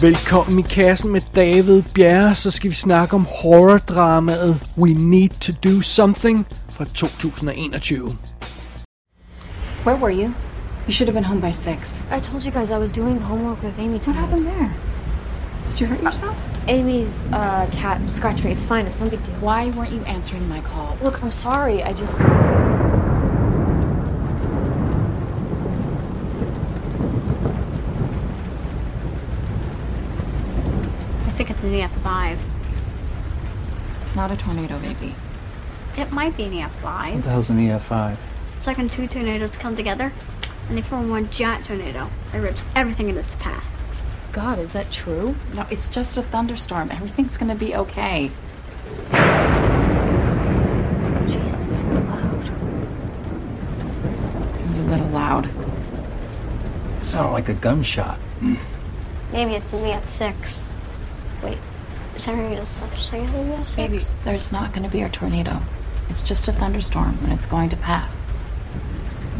Velkommen i kassen med David Bjerre, så skal vi snakke om horrordramaet We Need to Do Something fra 2021. Where were you? You should have been home by six. I told you guys I was doing homework with Amy What tonight. happened there? Did you hurt yourself? Amy's uh, cat scratched me. It's fine. It's no big deal. Why weren't you answering my calls? Look, I'm sorry. I just. I think it's an EF5. It's not a tornado, baby. It might be an What EF5. What the hell's an EF5? It's like when two tornadoes come together and they form one giant tornado that rips everything in its path. God, is that true? No, it's just a thunderstorm. Everything's gonna be okay. Jesus, that was loud. It was a little loud. It sounded like a gunshot. Maybe it's an EF6. Is there really such a thing as an EF6? Baby, there's not gonna be a tornado. It's just a thunderstorm and it's going to pass.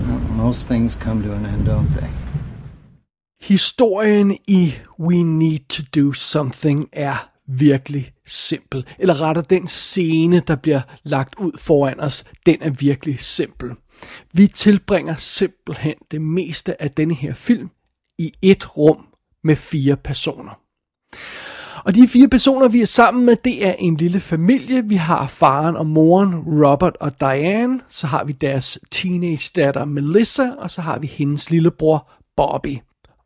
Well, Most things come to an end, don't they? Historien i We Need to Do Something er virkelig simpel. Eller rettere, den scene, der bliver lagt ud foran os, den er virkelig simpel. Vi tilbringer simpelthen det meste af denne her film i et rum med fire personer. Og de fire personer, vi er sammen med, det er en lille familie. Vi har faren og moren, Robert og Diane. Så har vi deres teenage datter, Melissa. Og så har vi hendes lillebror, Bobby.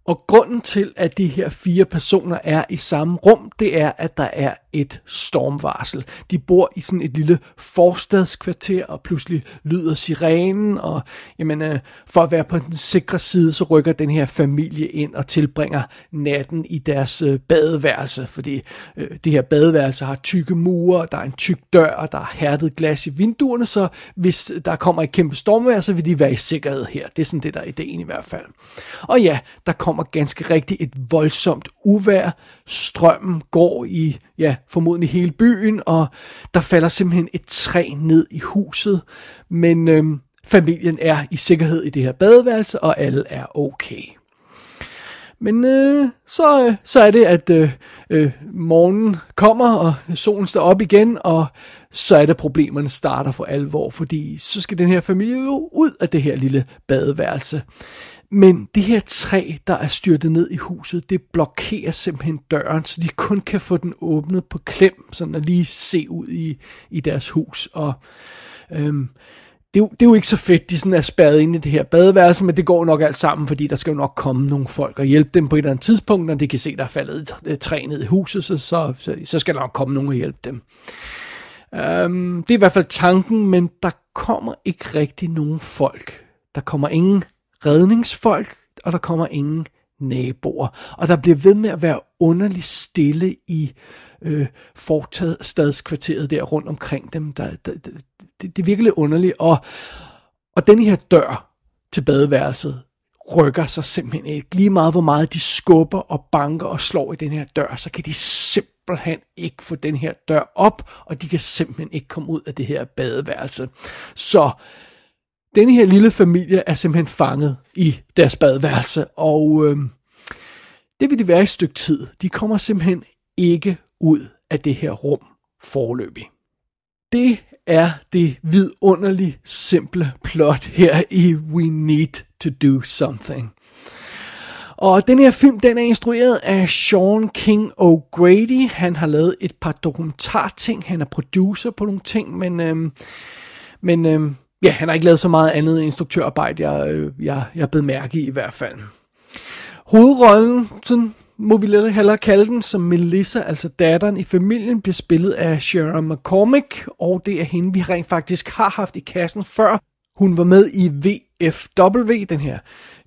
Og grunden til, at de her fire personer er i samme rum, det er, at der er et stormvarsel. De bor i sådan et lille forstadskvarter, og pludselig lyder sirenen, og jamen, øh, for at være på den sikre side, så rykker den her familie ind og tilbringer natten i deres øh, badeværelse, fordi øh, det her badeværelse har tykke mure, der er en tyk dør, og der er hærdet glas i vinduerne, så hvis der kommer et kæmpe stormvejr, så vil de være i sikkerhed her. Det er sådan det, der er ideen i hvert fald. Og ja, der kommer ganske rigtigt et voldsomt uvær. Strømmen går i, ja, formodentlig hele byen, og der falder simpelthen et træ ned i huset. Men øhm, familien er i sikkerhed i det her badeværelse, og alle er okay. Men øh, så, øh, så er det, at øh, øh, morgenen kommer, og solen står op igen, og så er det, problemerne starter for alvor, fordi så skal den her familie jo ud af det her lille badeværelse. Men det her træ, der er styrtet ned i huset, det blokerer simpelthen døren, så de kun kan få den åbnet på klem, sådan at lige se ud i, i deres hus. Og øhm, det, er jo, det er jo ikke så fedt, de sådan er spærret inde i det her badeværelse, men det går nok alt sammen, fordi der skal jo nok komme nogle folk og hjælpe dem på et eller andet tidspunkt, når de kan se, der er faldet et træ ned i huset, så, så, så, så skal der nok komme nogen og hjælpe dem. Øhm, det er i hvert fald tanken, men der kommer ikke rigtig nogen folk. Der kommer ingen redningsfolk, og der kommer ingen naboer. Og der bliver ved med at være underligt stille i øh, forstadskvarteret der rundt omkring dem. Der, der, der, det, det er virkelig underligt. Og, og den her dør til badeværelset rykker sig simpelthen ikke. Lige meget hvor meget de skubber og banker og slår i den her dør, så kan de simpelthen ikke få den her dør op, og de kan simpelthen ikke komme ud af det her badeværelse. Så denne her lille familie er simpelthen fanget i deres badeværelse, og øh, det vil de være i et stykke tid. De kommer simpelthen ikke ud af det her rum forløbig. Det er det vidunderligt simple plot her i We Need to Do Something. Og den her film, den er instrueret af Sean King O'Grady. Han har lavet et par dokumentarting. Han er producer på nogle ting, men, øhm, men øhm, ja, han har ikke lavet så meget andet instruktørarbejde, jeg, øh, jeg, jeg er blevet mærke i i hvert fald. Hovedrollen, sådan må vi lidt hellere kalde den, som Melissa, altså datteren i familien, bliver spillet af Sharon McCormick, og det er hende, vi rent faktisk har haft i kassen før. Hun var med i VFW, den her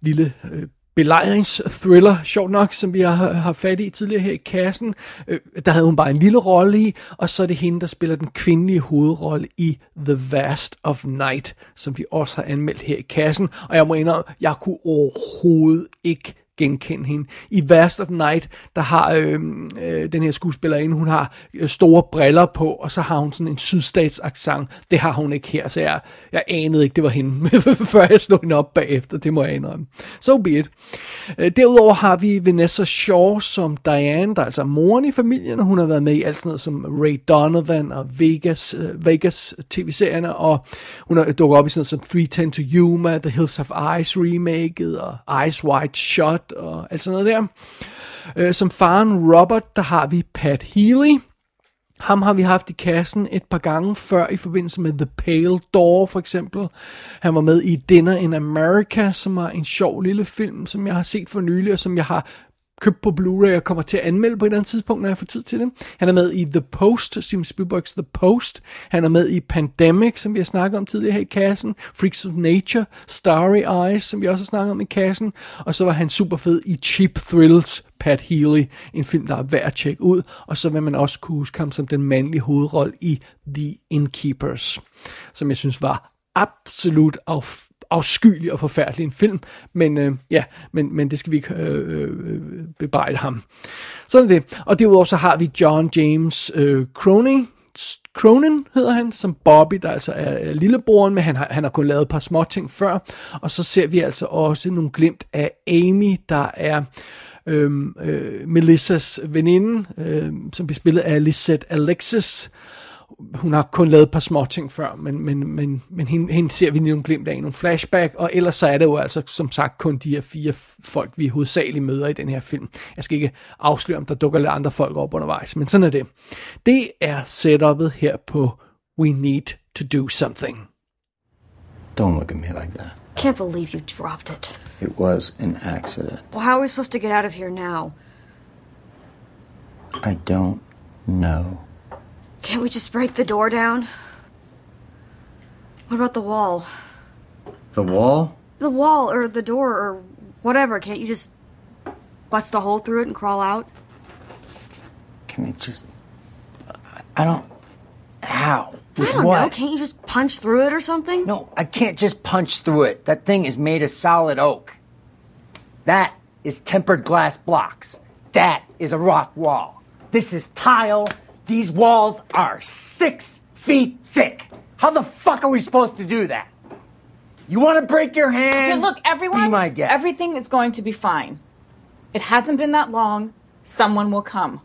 lille øh, belejringsthriller, sjovt nok, som vi har, har fat i tidligere her i kassen. Øh, der havde hun bare en lille rolle i, og så er det hende, der spiller den kvindelige hovedrolle i The Vast of Night, som vi også har anmeldt her i kassen. Og jeg må indrømme, jeg kunne overhovedet ikke genkende hende. I Vast of Night, der har øh, øh, den her skuespillerinde, hun har øh, store briller på, og så har hun sådan en sydstats accent. Det har hun ikke her, så jeg, jeg anede ikke, det var hende, før jeg slog hende op bagefter, det må jeg indrømme. So be it. Øh, derudover har vi Vanessa Shaw som Diane, der er altså moren i familien, og hun har været med i alt sådan noget som Ray Donovan og Vegas, øh, Vegas tv-serierne, og hun har dukket op i sådan noget som 310 to Yuma, The Hills of Ice remaket, og Ice White Shot, og alt sådan noget der. Øh, som faren Robert, der har vi Pat Healy, ham har vi haft i kassen et par gange før i forbindelse med The Pale Door for eksempel. Han var med i Dinner in America, som er en sjov lille film, som jeg har set for nylig, og som jeg har købt på Blu-ray og kommer til at anmelde på et eller andet tidspunkt, når jeg får tid til det. Han er med i The Post, Steven Spielbergs The Post. Han er med i Pandemic, som vi har snakket om tidligere her i kassen. Freaks of Nature, Starry Eyes, som vi også har snakket om i kassen. Og så var han super fed i Cheap Thrills, Pat Healy, en film, der er værd at tjekke ud. Og så vil man også kunne huske ham som den mandlige hovedrolle i The Innkeepers, som jeg synes var absolut af afskyelig og forfærdelig en film, men øh, ja, men, men det skal vi ikke øh, øh, bebrejde ham. Sådan er det. Og derudover så har vi John James øh, Cronin, Cronin hedder han, som Bobby, der altså er lillebroren, men han har, han har kun lavet et par små ting før. Og så ser vi altså også nogle glimt af Amy, der er øh, øh, Melissas veninde, øh, som bliver spillet af Lisette Alexis hun har kun lavet et par små ting før, men, men, men, men hende, hende ser vi nogle glimt af i nogle flashback, og ellers så er det jo altså som sagt kun de her fire folk, vi hovedsageligt møder i den her film. Jeg skal ikke afsløre, om der dukker lidt andre folk op undervejs, men sådan er det. Det er setupet her på We Need to Do Something. Don't look at me like that. Can't believe you dropped it. It was an accident. Well, how are we supposed to get out of here now? I don't know. Can't we just break the door down? What about the wall? The wall? The wall or the door or whatever. Can't you just bust a hole through it and crawl out? Can we just. I don't. How? With I don't what? know. Can't you just punch through it or something? No, I can't just punch through it. That thing is made of solid oak. That is tempered glass blocks. That is a rock wall. This is tile. These walls are six feet thick. How the fuck are we supposed to do that? You want to break your hand? Okay, look, everyone. Be my guest. Everything is going to be fine. It hasn't been that long. Someone will come.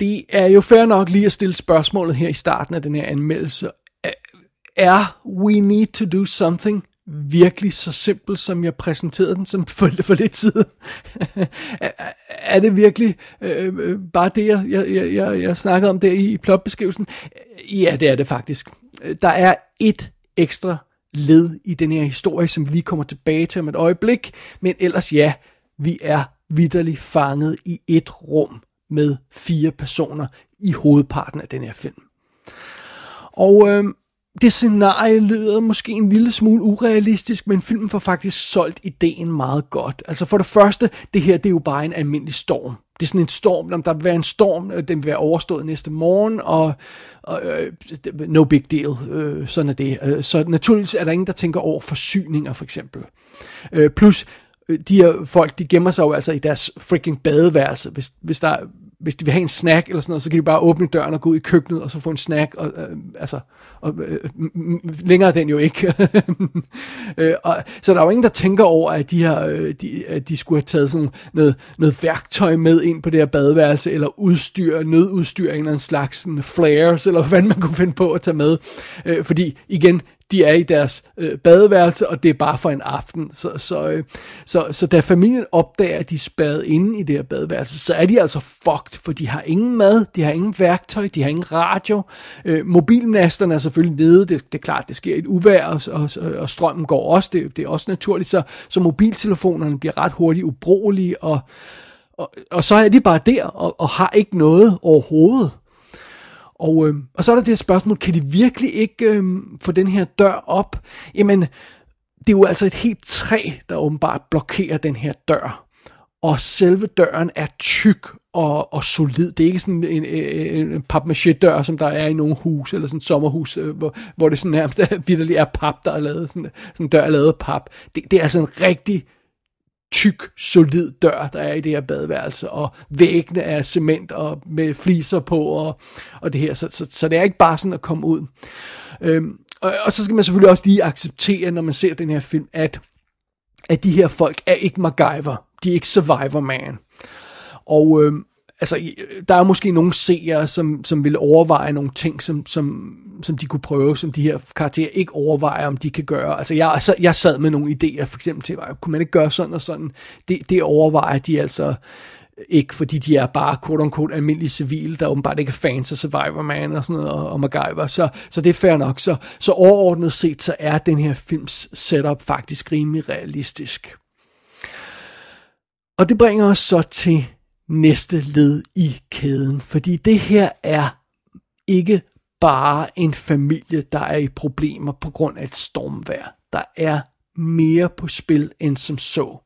Det er jo fair nok lige at stille spørgsmålet her i starten af den her anmeldelse. Er We Need to Do Something virkelig så simpel, som jeg præsenterede den som for, for lidt tid? er, er det virkelig øh, øh, bare det, jeg, jeg, jeg, jeg snakkede om der i plotbeskrivelsen? Ja, det er det faktisk. Der er et ekstra led i den her historie, som vi lige kommer tilbage til om et øjeblik, men ellers ja, vi er vidderligt fanget i et rum med fire personer i hovedparten af den her film. Og øh, det scenarie lyder måske en lille smule urealistisk, men filmen får faktisk solgt ideen meget godt. Altså for det første, det her det er jo bare en almindelig storm. Det er sådan en storm, der vil være en storm, øh, den vil være overstået næste morgen, og, og øh, no big deal, øh, sådan er det. Så naturligvis er der ingen, der tænker over forsyninger for eksempel. Uh, plus, de her folk, de gemmer sig jo altså i deres freaking badeværelse. Hvis, hvis der hvis de vil have en snack eller sådan noget, så kan de bare åbne døren og gå ud i køkkenet og så få en snack. Og, øh, altså, og, øh, længere er den jo ikke. øh, og, så der er jo ingen, der tænker over, at de, her, øh, de, at de skulle have taget sådan noget, noget værktøj med ind på det her badeværelse, eller udstyr, nødudstyr, en eller anden slags sådan flares, eller hvad man kunne finde på at tage med. Øh, fordi igen, de er i deres øh, badeværelse, og det er bare for en aften. Så, så, øh, så, så da familien opdager, at de er spadet inde i det her badeværelse, så er de altså fucked, for de har ingen mad, de har ingen værktøj, de har ingen radio. Øh, mobilmasterne er selvfølgelig nede, det, det er klart, det sker et uvær, og, og, og strømmen går også, det, det er også naturligt, så, så mobiltelefonerne bliver ret hurtigt ubrugelige, og, og, og så er de bare der, og, og har ikke noget overhovedet. Og, øh, og så er der det her spørgsmål, kan de virkelig ikke øh, få den her dør op? Jamen, det er jo altså et helt træ, der åbenbart blokerer den her dør. Og selve døren er tyk og, og solid. Det er ikke sådan en, en, en papmaché-dør, som der er i nogle hus, eller sådan et sommerhus, øh, hvor, hvor det sådan nærmest vidderligt er pap, der er lavet. Sådan, sådan en dør er lavet af pap. Det, det er altså en rigtig tyk, solid dør, der er i det her badeværelse, og væggene er cement og med fliser på, og, og det her, så, så, så det er ikke bare sådan at komme ud. Øhm, og, og så skal man selvfølgelig også lige acceptere, når man ser den her film, at, at de her folk er ikke MacGyver, de er ikke Survivor Man. Og øhm, altså, øh, der er måske nogle seere, som, som vil overveje nogle ting, som, som, som de kunne prøve, som de her karakterer ikke overvejer, om de kan gøre. Altså, jeg, altså, jeg sad med nogle idéer, for eksempel til, kunne man ikke gøre sådan og sådan? Det, det overvejer de altså ikke, fordi de er bare quote-unquote almindelige civile, der åbenbart ikke er fans af Survivor Man og sådan noget, og, og MacGyver. Så, så det er fair nok. Så, så overordnet set, så er den her films setup faktisk rimelig realistisk. Og det bringer os så til næste led i kæden, fordi det her er ikke bare en familie, der er i problemer på grund af et stormvejr. Der er mere på spil end som så.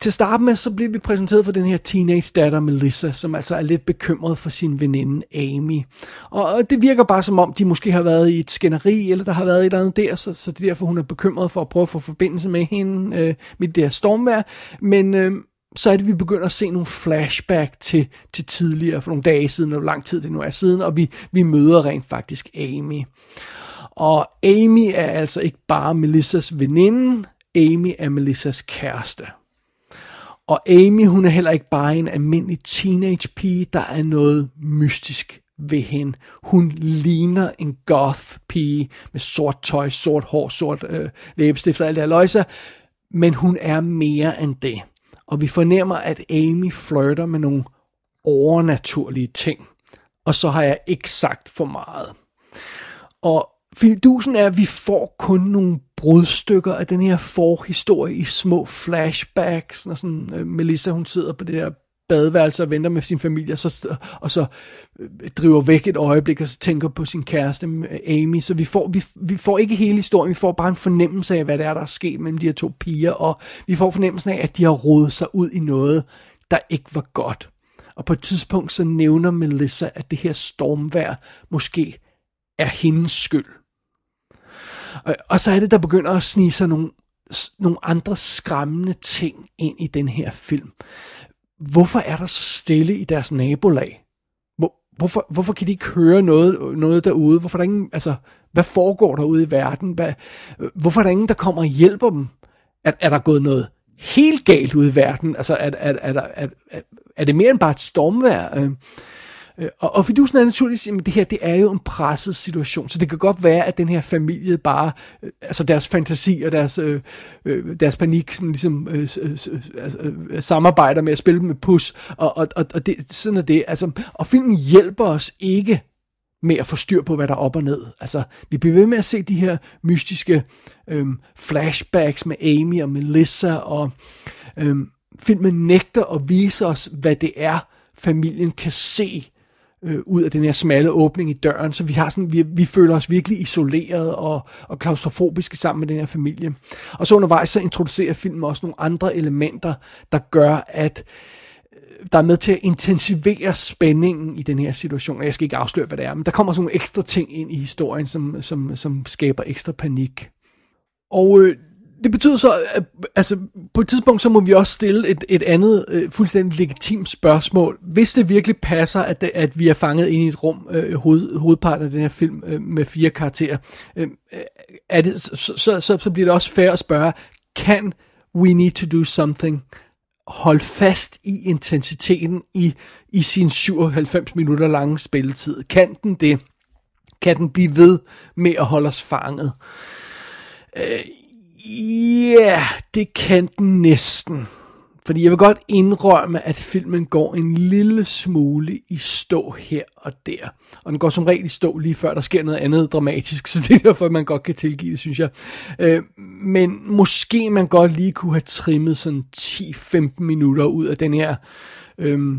Til at starte med, så bliver vi præsenteret for den her teenage datter Melissa, som altså er lidt bekymret for sin veninde Amy. Og det virker bare som om, de måske har været i et skænderi, eller der har været et eller andet der, så, så det er derfor, hun er bekymret for at prøve at få forbindelse med hende øh, med det her stormvejr. Men øh, så er det, vi begynder at se nogle flashback til, til tidligere, for nogle dage siden, og lang tid det nu er siden, og vi, vi møder rent faktisk Amy. Og Amy er altså ikke bare Melissas veninde, Amy er Melissas kæreste. Og Amy, hun er heller ikke bare en almindelig teenage pige, der er noget mystisk ved hende. Hun ligner en goth pige med sort tøj, sort hår, sort øh, læbestift og alt det her løjser, men hun er mere end det. Og vi fornemmer, at Amy flirter med nogle overnaturlige ting. Og så har jeg ikke sagt for meget. Og fidusen er, at vi får kun nogle brudstykker af den her forhistorie i små flashbacks, når sådan uh, Melissa hun sidder på det der badeværelse og venter med sin familie, og så, og så øh, driver væk et øjeblik, og så tænker på sin kæreste mm, Amy. Så vi får, vi, vi får ikke hele historien, vi får bare en fornemmelse af, hvad det er, der er sket mellem de her to piger, og vi får fornemmelsen af, at de har rodet sig ud i noget, der ikke var godt. Og på et tidspunkt så nævner Melissa, at det her stormvær måske er hendes skyld. Og, og så er det, der begynder at snige sig nogle, nogle andre skræmmende ting ind i den her film. Hvorfor er der så stille i deres nabolag? Hvor, hvorfor, hvorfor kan de ikke høre noget, noget derude? Hvorfor er der ingen, altså, hvad foregår derude i verden? Hvad, hvorfor er der ingen, der kommer og hjælper dem? Er, er der gået noget helt galt ude i verden? Altså, er, er, er, er, er, er det mere end bare et stormvejr? Øh, Øh, og, og fidusen er naturligvis, at det her det er jo en presset situation, så det kan godt være, at den her familie bare, øh, altså deres fantasi og deres, øh, øh deres panik, sådan ligesom øh, øh, altså, øh, samarbejder med at spille med pus, og, og, og, og det, sådan er det. Altså, og filmen hjælper os ikke med at få styr på, hvad der er op og ned. Altså, vi bliver ved med at se de her mystiske øhm, flashbacks med Amy og Melissa, og øhm, filmen nægter at vise os, hvad det er, familien kan se øh, ud af den her smalle åbning i døren, så vi har sådan, vi, vi føler os virkelig isoleret og, og klaustrofobiske sammen med den her familie. Og så undervejs så introducerer filmen også nogle andre elementer, der gør, at øh, der er med til at intensivere spændingen i den her situation. Jeg skal ikke afsløre, hvad det er, men der kommer sådan nogle ekstra ting ind i historien, som, som, som skaber ekstra panik. Og øh, det betyder så, at altså, på et tidspunkt, så må vi også stille et, et andet øh, fuldstændig legitimt spørgsmål. Hvis det virkelig passer, at, det, at vi er fanget ind i et rum, øh, hoved, hovedparten af den her film, øh, med fire karakterer, øh, øh er det, så, så, så, så bliver det også fair at spørge, kan We Need to Do Something holde fast i intensiteten i, i sin 97 minutter lange spilletid? Kan den det? Kan den blive ved med at holde os fanget? Øh, Ja, yeah, det kan den næsten. Fordi jeg vil godt indrømme, at filmen går en lille smule i stå her og der. Og den går som regel i stå lige før der sker noget andet dramatisk, så det er derfor, man godt kan tilgive det, synes jeg. Øh, men måske man godt lige kunne have trimmet sådan 10-15 minutter ud af den her... Øh,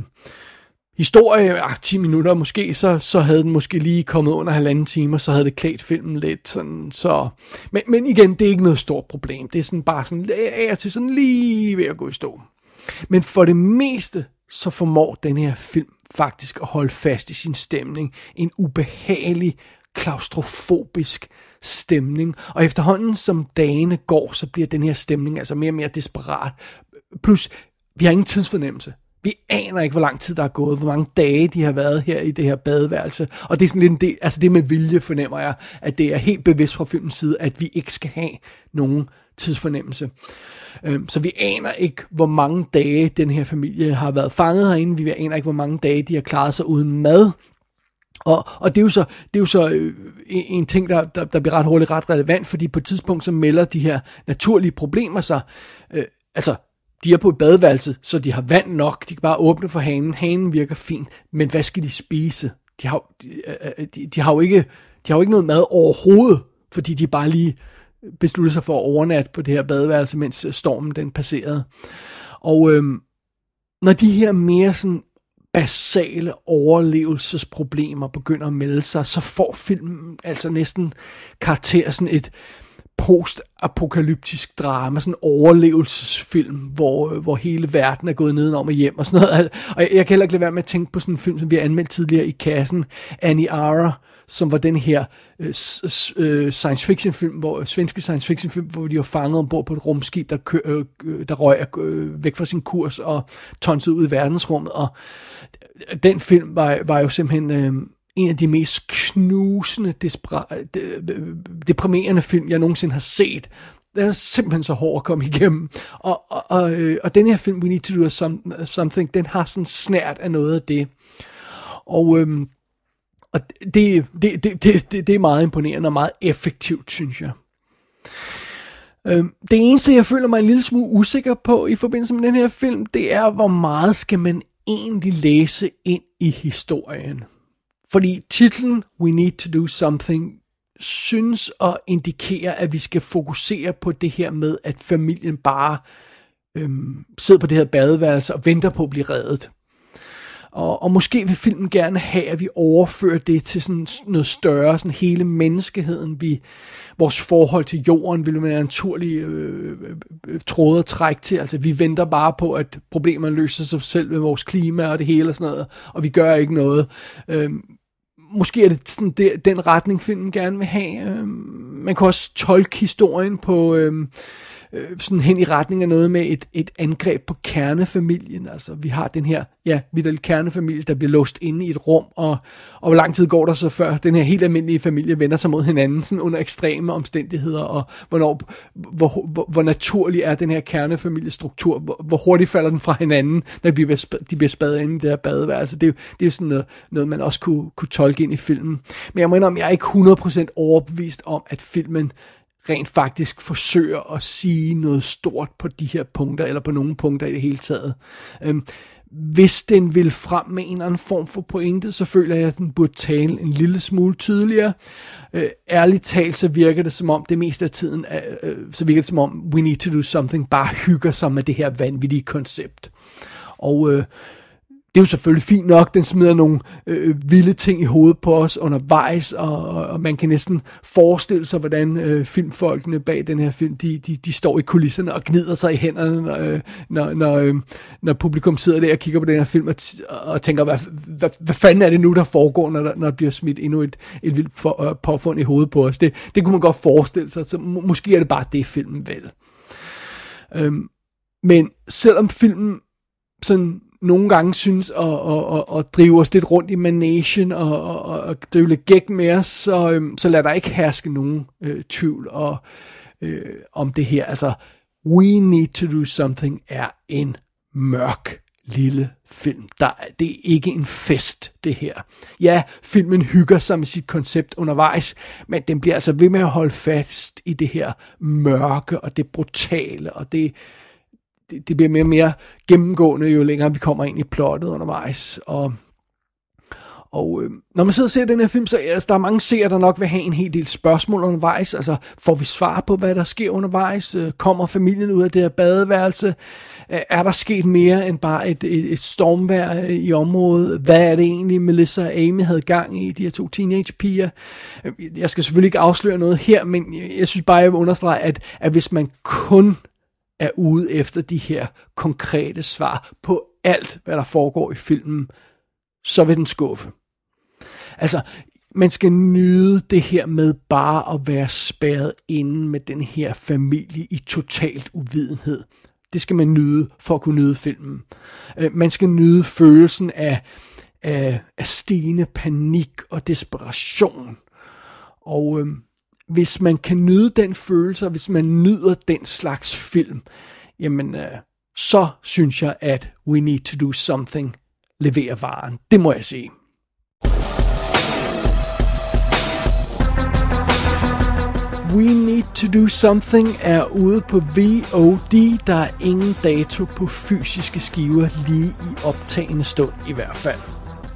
historie, ah, 10 minutter måske, så, så havde den måske lige kommet under halvanden time, så havde det klædt filmen lidt. Sådan, så. Men, men igen, det er ikke noget stort problem. Det er sådan bare sådan af til sådan lige ved at gå i stå. Men for det meste, så formår den her film faktisk at holde fast i sin stemning. En ubehagelig, klaustrofobisk stemning. Og efterhånden som dagene går, så bliver den her stemning altså mere og mere desperat plus, vi har ingen tidsfornemmelse. Vi aner ikke, hvor lang tid der er gået, hvor mange dage de har været her i det her badeværelse. Og det er sådan lidt en del, altså det med vilje fornemmer jeg, at det er helt bevidst fra filmens side, at vi ikke skal have nogen tidsfornemmelse. Øhm, så vi aner ikke, hvor mange dage den her familie har været fanget herinde. Vi aner ikke, hvor mange dage de har klaret sig uden mad. Og, og det er jo så, det er jo så øh, en, en ting, der, der, der bliver ret hurtigt ret relevant, fordi på et tidspunkt så melder de her naturlige problemer sig. Øh, altså, de er på et badeværelse, så de har vand nok. De kan bare åbne for hanen. Hanen virker fint. Men hvad skal de spise? De har, de, øh, øh, de, de har jo ikke, de har jo ikke noget mad overhovedet, fordi de bare lige besluttede sig for at overnatte på det her badeværelse, mens øh, stormen den passerede. Og øhm, når de her mere sådan basale overlevelsesproblemer begynder at melde sig, så får filmen altså næsten karakter sådan et postapokalyptisk drama, sådan en overlevelsesfilm, hvor, øh, hvor hele verden er gået nedenom og hjem og sådan noget. Og jeg, jeg kan heller ikke lade være med at tænke på sådan en film, som vi har anmeldt tidligere i kassen, Annie Ara, som var den her øh, øh, science fiction film, hvor øh, svenske science fiction film, hvor de var fanget ombord på et rumskib, der, kø, øh, øh der røg øh, væk fra sin kurs og tonsede ud i verdensrummet. Og den film var, var jo simpelthen øh, en af de mest knusende, deprimerende film, jeg nogensinde har set. Den er simpelthen så hård at komme igennem. Og, og, og, øh, og den her film, We Need to Do some, Something, den har sådan snært af noget af det. Og, øhm, og det, det, det, det, det, det er meget imponerende og meget effektivt, synes jeg. Øhm, det eneste, jeg føler mig en lille smule usikker på i forbindelse med den her film, det er, hvor meget skal man egentlig læse ind i historien. Fordi titlen We Need to Do Something synes at indikere, at vi skal fokusere på det her med, at familien bare øhm, sidder på det her badeværelse og venter på at blive reddet. Og, og måske vil filmen gerne have, at vi overfører det til sådan noget større, sådan hele menneskeheden. Vi, vores forhold til jorden vil være en naturlig øh, øh, øh tråd at trække til. Altså vi venter bare på, at problemerne løser sig selv med vores klima og det hele og sådan noget, og vi gør ikke noget. Øh, måske er det sådan det, den retning, filmen gerne vil have. Øh, man kan også tolke historien på... Øh, øh, sådan hen i retning af noget med et, et angreb på kernefamilien. Altså, vi har den her, ja, vidderlig kernefamilie, der bliver låst inde i et rum, og, og hvor lang tid går der så før den her helt almindelige familie vender sig mod hinanden, sådan under ekstreme omstændigheder, og hvornår, hvor, hvor, hvor naturlig er den her kernefamiliestruktur, hvor, hvor hurtigt falder den fra hinanden, når de bliver, de bliver spadet inde i det her badeværelse. Det, er jo- det er jo sådan noget, noget, man også kunne, kunne tolke ind i filmen. Men jeg må indrømme, jeg er ikke 100% overbevist om, at filmen rent faktisk forsøger at sige noget stort på de her punkter, eller på nogle punkter i det hele taget. Øhm, hvis den vil frem med en eller anden form for pointe, så føler jeg, at den burde tale en lille smule tydeligere. Øh, ærligt talt, så virker det som om, det meste af tiden, er, øh, så virker det som om, We Need to Do Something bare hygger sig med det her vanvittige koncept. Og øh, det er jo selvfølgelig fint nok, den smider nogle øh, vilde ting i hovedet på os undervejs, og, og, og man kan næsten forestille sig, hvordan øh, filmfolkene bag den her film, de, de, de står i kulisserne og gnider sig i hænderne, når, øh, når, når, øh, når publikum sidder der og kigger på den her film og, og tænker, hvad, hvad, hvad fanden er det nu, der foregår, når der, når der bliver smidt endnu et, et vildt for, øh, påfund i hovedet på os. Det, det kunne man godt forestille sig, så må, måske er det bare det, filmen vil. Øhm, men selvom filmen sådan nogle gange synes at, at, at, at drive os lidt rundt i managen og, og, og, og drive lidt gæk med os, så, øhm, så lad der ikke herske nogen øh, tvivl og, øh, om det her. Altså, We Need to Do Something er en mørk lille film. Der, det er ikke en fest, det her. Ja, filmen hygger sig med sit koncept undervejs, men den bliver altså ved med at holde fast i det her mørke og det brutale og det, det, det bliver mere og mere gennemgående, jo længere vi kommer ind i plottet undervejs. Og, og øh, når man sidder og ser den her film, så altså, der er mange seere, der nok vil have en hel del spørgsmål undervejs. Altså, får vi svar på, hvad der sker undervejs? Øh, Kommer familien ud af det her badeværelse? Øh, Er der sket mere end bare et, et, et stormvær øh, i området? Hvad er det egentlig, Melissa og Amy havde gang i, de her to teenagepiger? Øh, Jeg skal selvfølgelig ikke afsløre noget her, men jeg jeg synes bare, jeg vil understrege, at, at hvis man kun er ude efter de her konkrete svar på alt, hvad der foregår i filmen, så vil den skuffe. Altså, man skal nyde det her med bare at være spærret inde med den her familie i totalt uvidenhed. Det skal man nyde for at kunne nyde filmen. Øh, man skal nyde følelsen af, af, af stigende panik og desperation. Og øh, hvis man kan nyde den følelse, og hvis man nyder den slags film, jamen øh, så synes jeg, at We Need to Do Something leverer varen. Det må jeg sige. We Need to Do Something er ude på VOD. Der er ingen dato på fysiske skiver lige i optagende stund i hvert fald.